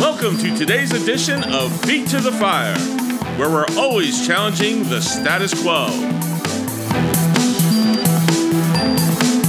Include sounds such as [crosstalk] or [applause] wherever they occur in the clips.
Welcome to today's edition of Feet to the Fire, where we're always challenging the status quo.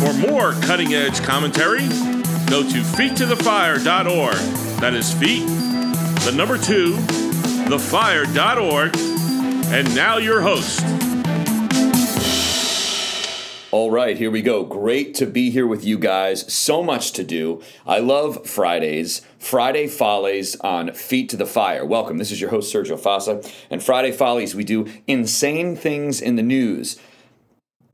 For more cutting edge commentary, go to feettothefire.org. That is feet, the number two, thefire.org. And now your host. All right, here we go. Great to be here with you guys. So much to do. I love Fridays. Friday Follies on Feet to the Fire. Welcome. This is your host, Sergio Fasa. And Friday Follies, we do insane things in the news.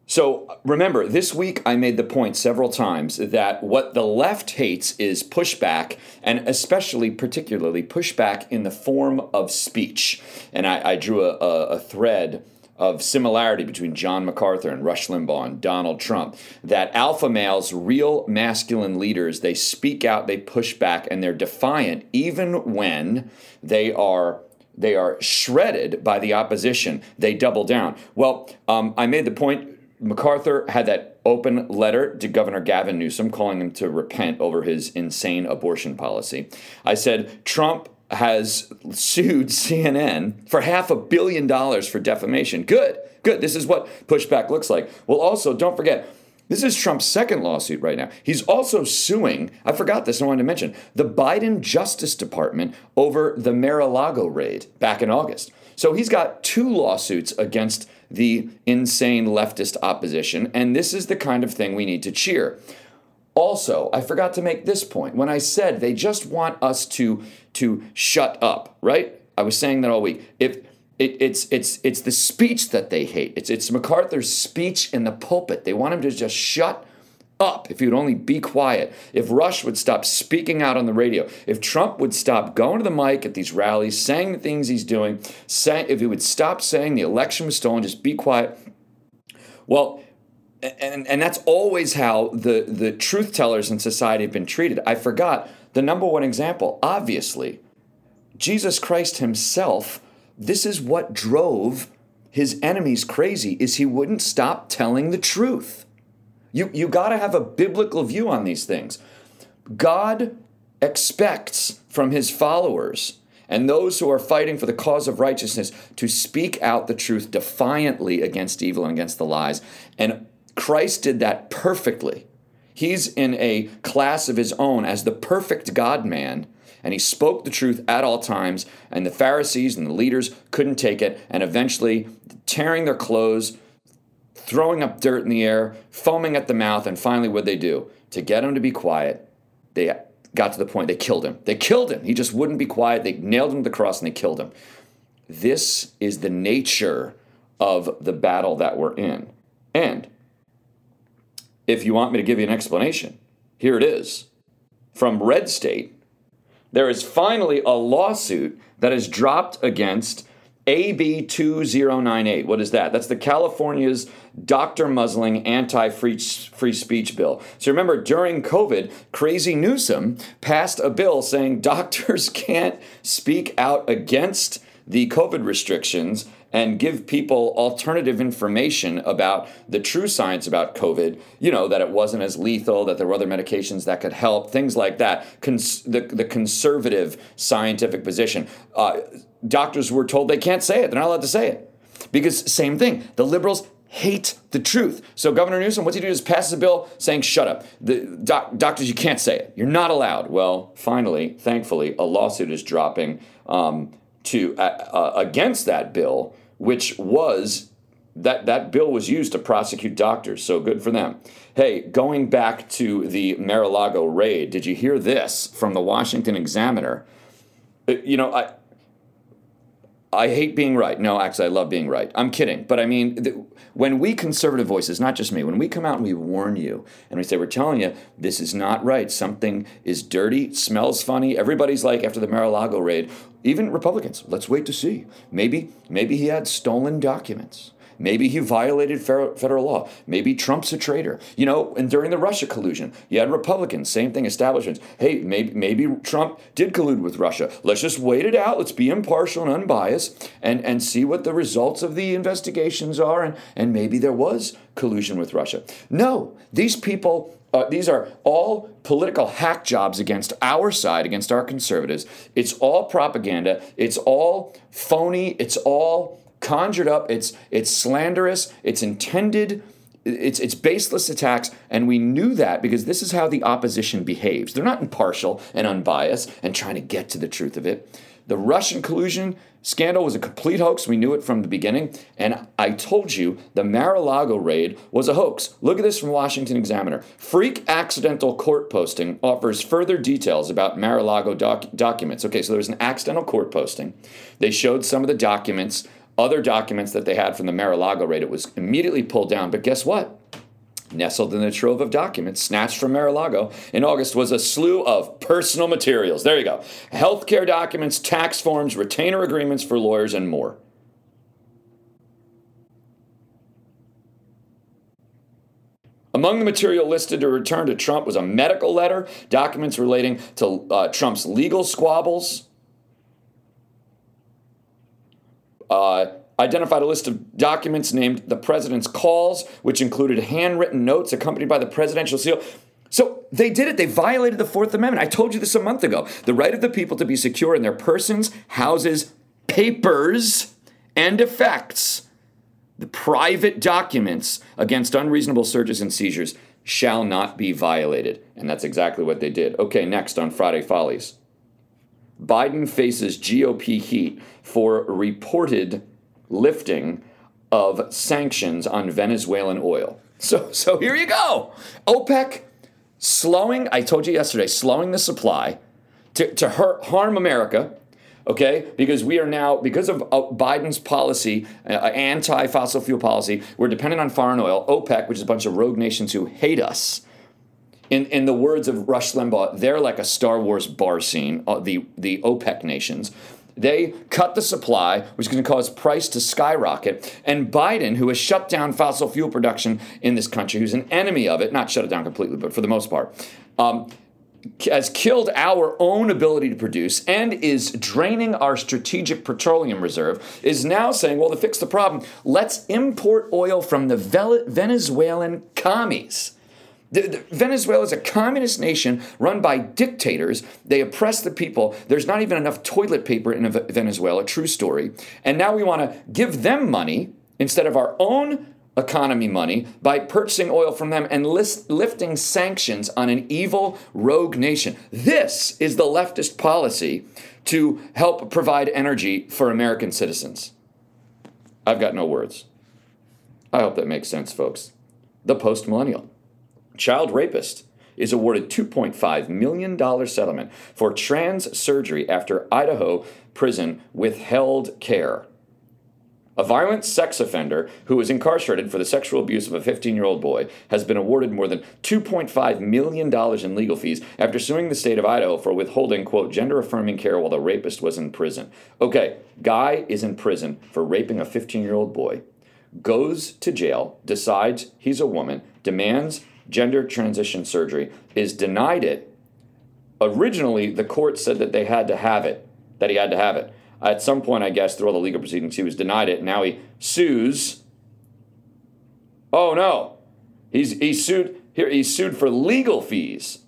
So remember, this week I made the point several times that what the left hates is pushback, and especially, particularly, pushback in the form of speech. And I, I drew a, a, a thread of similarity between John MacArthur and Rush Limbaugh and Donald Trump. That alpha males, real masculine leaders, they speak out, they push back, and they're defiant even when they are they are shredded by the opposition. They double down. Well, um, I made the point. MacArthur had that open letter to Governor Gavin Newsom calling him to repent over his insane abortion policy. I said Trump has sued CNN for half a billion dollars for defamation. Good, good. This is what pushback looks like. Well, also, don't forget, this is Trump's second lawsuit right now. He's also suing, I forgot this, I wanted to mention, the Biden Justice Department over the Mar a Lago raid back in August. So he's got two lawsuits against the insane leftist opposition, and this is the kind of thing we need to cheer. Also, I forgot to make this point. When I said they just want us to to shut up, right? I was saying that all week. If it, it's it's it's the speech that they hate. It's it's MacArthur's speech in the pulpit. They want him to just shut up if he would only be quiet. If Rush would stop speaking out on the radio. If Trump would stop going to the mic at these rallies, saying the things he's doing, if he would stop saying the election was stolen, just be quiet. Well, and, and that's always how the, the truth tellers in society have been treated. I forgot the number one example, obviously, Jesus Christ himself, this is what drove his enemies crazy is he wouldn't stop telling the truth. You, you got to have a biblical view on these things. God expects from his followers and those who are fighting for the cause of righteousness to speak out the truth defiantly against evil and against the lies. And Christ did that perfectly. He's in a class of his own as the perfect God man, and he spoke the truth at all times, and the Pharisees and the leaders couldn't take it, and eventually tearing their clothes, throwing up dirt in the air, foaming at the mouth, and finally, what they do? To get him to be quiet, they got to the point they killed him. They killed him. He just wouldn't be quiet. They nailed him to the cross and they killed him. This is the nature of the battle that we're in. And if you want me to give you an explanation, here it is. From Red State, there is finally a lawsuit that is dropped against AB 2098. What is that? That's the California's doctor muzzling anti free speech bill. So remember, during COVID, Crazy Newsom passed a bill saying [laughs] doctors can't speak out against the COVID restrictions and give people alternative information about the true science about COVID, you know, that it wasn't as lethal, that there were other medications that could help, things like that. Cons- the, the conservative scientific position. Uh, doctors were told they can't say it, they're not allowed to say it. Because, same thing, the liberals hate the truth. So Governor Newsom, what he do is passes a bill saying, shut up. The doc- doctors, you can't say it. You're not allowed. Well, finally, thankfully, a lawsuit is dropping um, to uh, uh, against that bill which was that that bill was used to prosecute doctors. So good for them. Hey, going back to the Mar-a-Lago raid, did you hear this from the Washington Examiner? Uh, you know, I I hate being right. No, actually, I love being right. I'm kidding. But I mean, when we conservative voices, not just me, when we come out and we warn you and we say, we're telling you, this is not right. Something is dirty, smells funny. Everybody's like, after the Mar a Lago raid, even Republicans, let's wait to see. Maybe, maybe he had stolen documents. Maybe he violated federal law. Maybe Trump's a traitor. You know, and during the Russia collusion, you had Republicans, same thing, establishments. Hey, maybe maybe Trump did collude with Russia. Let's just wait it out. Let's be impartial and unbiased and, and see what the results of the investigations are. And, and maybe there was collusion with Russia. No, these people uh, these are all political hack jobs against our side, against our conservatives. It's all propaganda. It's all phony. It's all conjured up. It's it's slanderous. It's intended. It's it's baseless attacks, and we knew that because this is how the opposition behaves. They're not impartial and unbiased and trying to get to the truth of it. The Russian collusion scandal was a complete hoax. We knew it from the beginning. And I told you the Mar a Lago raid was a hoax. Look at this from Washington Examiner. Freak accidental court posting offers further details about Mar a Lago doc- documents. Okay, so there was an accidental court posting. They showed some of the documents, other documents that they had from the Mar a Lago raid. It was immediately pulled down. But guess what? Nestled in a trove of documents snatched from Mar-a-Lago in August was a slew of personal materials. There you go. Healthcare documents, tax forms, retainer agreements for lawyers, and more. Among the material listed to return to Trump was a medical letter, documents relating to uh, Trump's legal squabbles, uh, identified a list of documents named the president's calls, which included handwritten notes accompanied by the presidential seal. So they did it. They violated the Fourth Amendment. I told you this a month ago. The right of the people to be secure in their persons, houses, papers, and effects. The private documents against unreasonable searches and seizures shall not be violated. And that's exactly what they did. Okay, next on Friday Follies. Biden faces GOP heat for reported lifting of sanctions on Venezuelan oil. So, so here you go. OPEC slowing, I told you yesterday, slowing the supply to, to hurt, harm America, okay? Because we are now, because of uh, Biden's policy, uh, anti fossil fuel policy, we're dependent on foreign oil. OPEC, which is a bunch of rogue nations who hate us, in, in the words of Rush Limbaugh, they're like a Star Wars bar scene, uh, the, the OPEC nations. They cut the supply, which is going to cause price to skyrocket. And Biden, who has shut down fossil fuel production in this country, who's an enemy of it, not shut it down completely, but for the most part, um, has killed our own ability to produce and is draining our strategic petroleum reserve, is now saying, well, to fix the problem, let's import oil from the Venezuelan commies. Venezuela is a communist nation run by dictators. They oppress the people. There's not even enough toilet paper in Venezuela, true story. And now we want to give them money instead of our own economy money by purchasing oil from them and list, lifting sanctions on an evil rogue nation. This is the leftist policy to help provide energy for American citizens. I've got no words. I hope that makes sense, folks. The post millennial. Child rapist is awarded $2.5 million settlement for trans surgery after Idaho prison withheld care. A violent sex offender who was incarcerated for the sexual abuse of a 15 year old boy has been awarded more than $2.5 million in legal fees after suing the state of Idaho for withholding, quote, gender affirming care while the rapist was in prison. Okay, guy is in prison for raping a 15 year old boy, goes to jail, decides he's a woman, demands gender transition surgery, is denied it. Originally, the court said that they had to have it, that he had to have it. At some point, I guess, through all the legal proceedings, he was denied it. Now he sues. Oh no, he's he sued here. He sued for legal fees.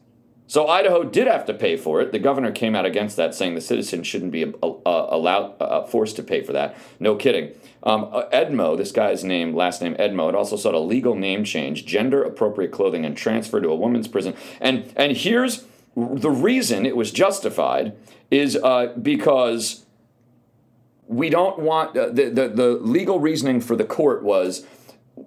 So Idaho did have to pay for it. The governor came out against that, saying the citizen shouldn't be uh, allowed uh, forced to pay for that. No kidding. Um, uh, Edmo, this guy's name, last name Edmo, it also sought a legal name change, gender appropriate clothing, and transfer to a woman's prison. And and here's the reason it was justified is uh, because we don't want uh, the, the the legal reasoning for the court was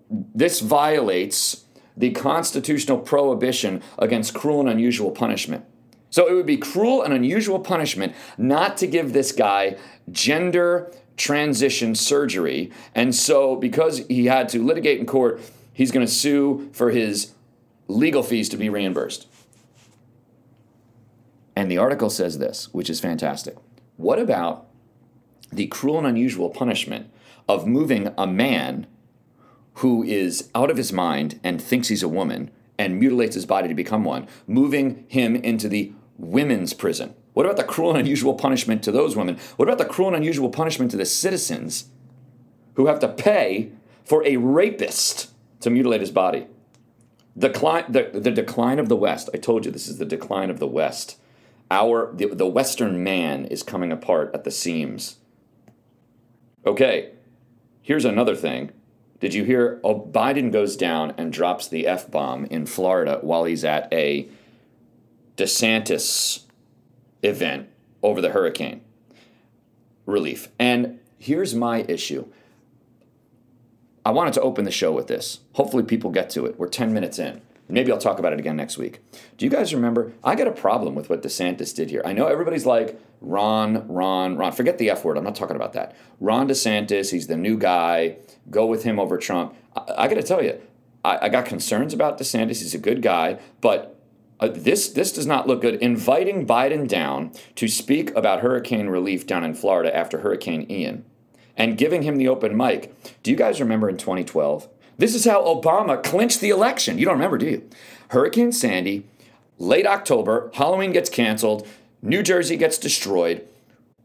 this violates the constitutional prohibition against cruel and unusual punishment. So it would be cruel and unusual punishment not to give this guy gender transition surgery. And so, because he had to litigate in court, he's going to sue for his legal fees to be reimbursed. And the article says this, which is fantastic. What about the cruel and unusual punishment of moving a man who is out of his mind and thinks he's a woman and mutilates his body to become one, moving him into the women's prison? What about the cruel and unusual punishment to those women? What about the cruel and unusual punishment to the citizens who have to pay for a rapist to mutilate his body? Decline, the, the decline of the West. I told you this is the decline of the West. Our the, the Western man is coming apart at the seams. Okay, here's another thing. Did you hear? Oh, Biden goes down and drops the F bomb in Florida while he's at a DeSantis event over the hurricane relief. And here's my issue. I wanted to open the show with this. Hopefully, people get to it. We're 10 minutes in. Maybe I'll talk about it again next week. Do you guys remember? I got a problem with what DeSantis did here. I know everybody's like, Ron, Ron, Ron. Forget the F word. I'm not talking about that. Ron DeSantis, he's the new guy. Go with him over Trump. I, I got to tell you, I, I, got concerns about DeSantis. He's a good guy, but uh, this this does not look good. Inviting Biden down to speak about hurricane relief down in Florida after Hurricane Ian, and giving him the open mic. Do you guys remember in 2012? This is how Obama clinched the election. You don't remember, do you? Hurricane Sandy, late October, Halloween gets canceled, New Jersey gets destroyed.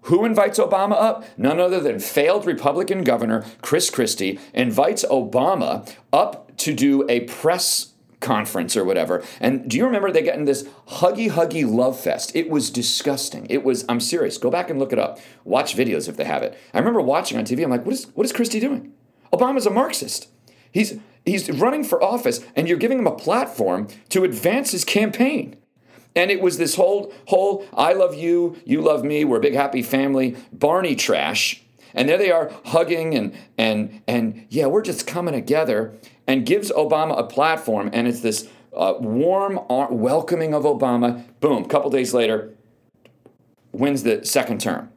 Who invites Obama up? None other than failed Republican Governor Chris Christie invites Obama up to do a press conference or whatever. And do you remember they get in this huggy huggy love fest? It was disgusting. It was I'm serious. Go back and look it up. Watch videos if they have it. I remember watching on TV. I'm like, what is what is Christie doing? Obama's a Marxist. He's he's running for office and you're giving him a platform to advance his campaign. And it was this whole whole I love you, you love me, we're a big happy family, Barney trash. And there they are hugging and and and yeah, we're just coming together and gives Obama a platform, and it's this uh, warm welcoming of Obama. Boom, couple days later, wins the second term.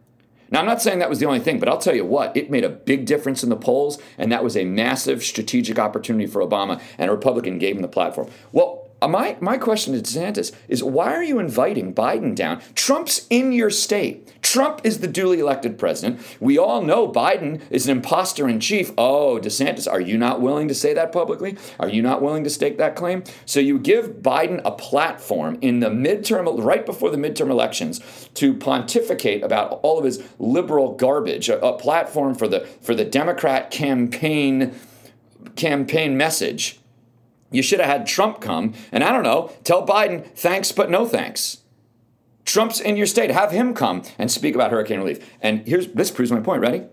Now, I'm not saying that was the only thing, but I'll tell you what, it made a big difference in the polls, and that was a massive strategic opportunity for Obama, and a Republican gave him the platform. Well, Uh, my, my question to DeSantis is why are you inviting Biden down? Trump's in your state. Trump is the duly elected president. We all know Biden is an imposter in chief. Oh, DeSantis, are you not willing to say that publicly? Are you not willing to stake that claim? So you give Biden a platform in the midterm, right before the midterm elections, to pontificate about all of his liberal garbage, a, a platform for the for the Democrat campaign campaign message you should have had Trump come and I don't know, tell Biden thanks but no thanks. Trump's in your state. Have him come and speak about hurricane relief. And here's this proves my point. Ready?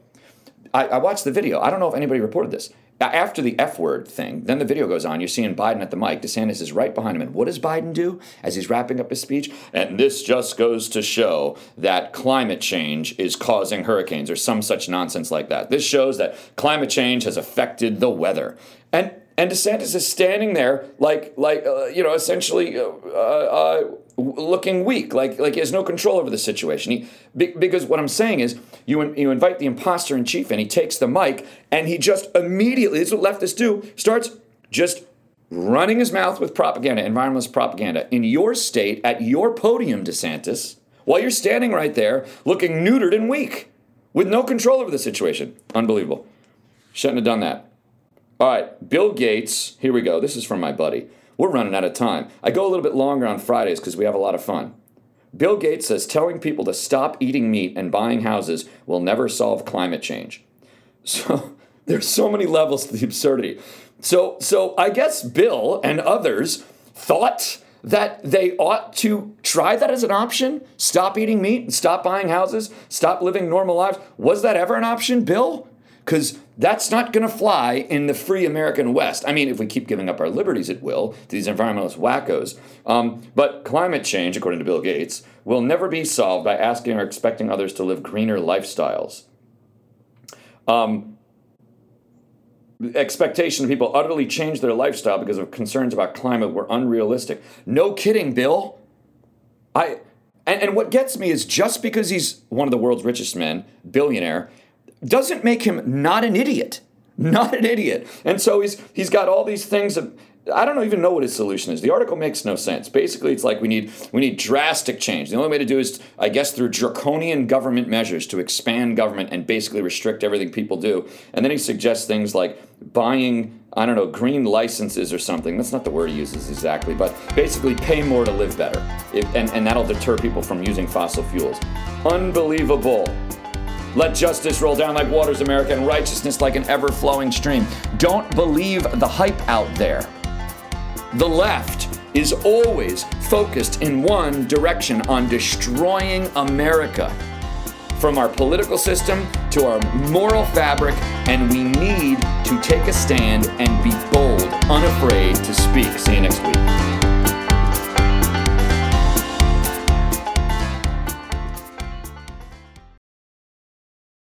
I, I watched the video. I don't know if anybody reported this. After the F word thing, then the video goes on. You're seeing Biden at the mic. DeSantis is right behind him. And what does Biden do as he's wrapping up his speech? And this just goes to show that climate change is causing hurricanes or some such nonsense like that. This shows that climate change has affected the weather. And and DeSantis is standing there like like uh, you know essentially uh, uh, looking weak, like like he has no control over the situation. He be, because what I'm saying is you you invite the imposter in chief and he takes the mic and he just immediately this is what leftists do starts just running his mouth with propaganda, environmentalist propaganda in your state at your podium, DeSantis, while you're standing right there looking neutered and weak with no control over the situation. Unbelievable. Shouldn't have done that. All right, Bill Gates. Here we go. This is from my buddy. We're running out of time. I go a little bit longer on Fridays because we have a lot of fun. Bill Gates says telling people to stop eating meat and buying houses will never solve climate change. [laughs] So there's so many levels to the absurdity. So so I guess Bill and others thought that they ought to try that as an option. Stop eating meat, stop buying houses, stop living normal lives. Was that ever an option, Bill? because that's not going to fly in the free American West. I mean, if we keep giving up our liberties, it will to these environmentalist wackos. Um, but climate change, according to Bill Gates, will never be solved by asking or expecting others to live greener lifestyles. Um, expectation of people utterly change their lifestyle because of concerns about climate were unrealistic. No kidding, Bill. I and, and what gets me is just because he's one of the world's richest men, billionaire, doesn't make him not an idiot. [laughs] Not an idiot. And so he's he's got all these things of I don't even know what his solution is. The article makes no sense. Basically, it's like we need we need drastic change. The only way to do is, I guess, through draconian government measures to expand government and basically restrict everything people do. And then he suggests things like buying, I don't know, green licenses or something. That's not the word he uses exactly, but basically pay more to live better, and and that'll deter people from using fossil fuels. Unbelievable. Let justice roll down like waters, America, and righteousness like an ever flowing stream. Don't believe the hype out there. The left is always focused in one direction on destroying America. From our political system to our moral fabric, and we need to take a stand and be bold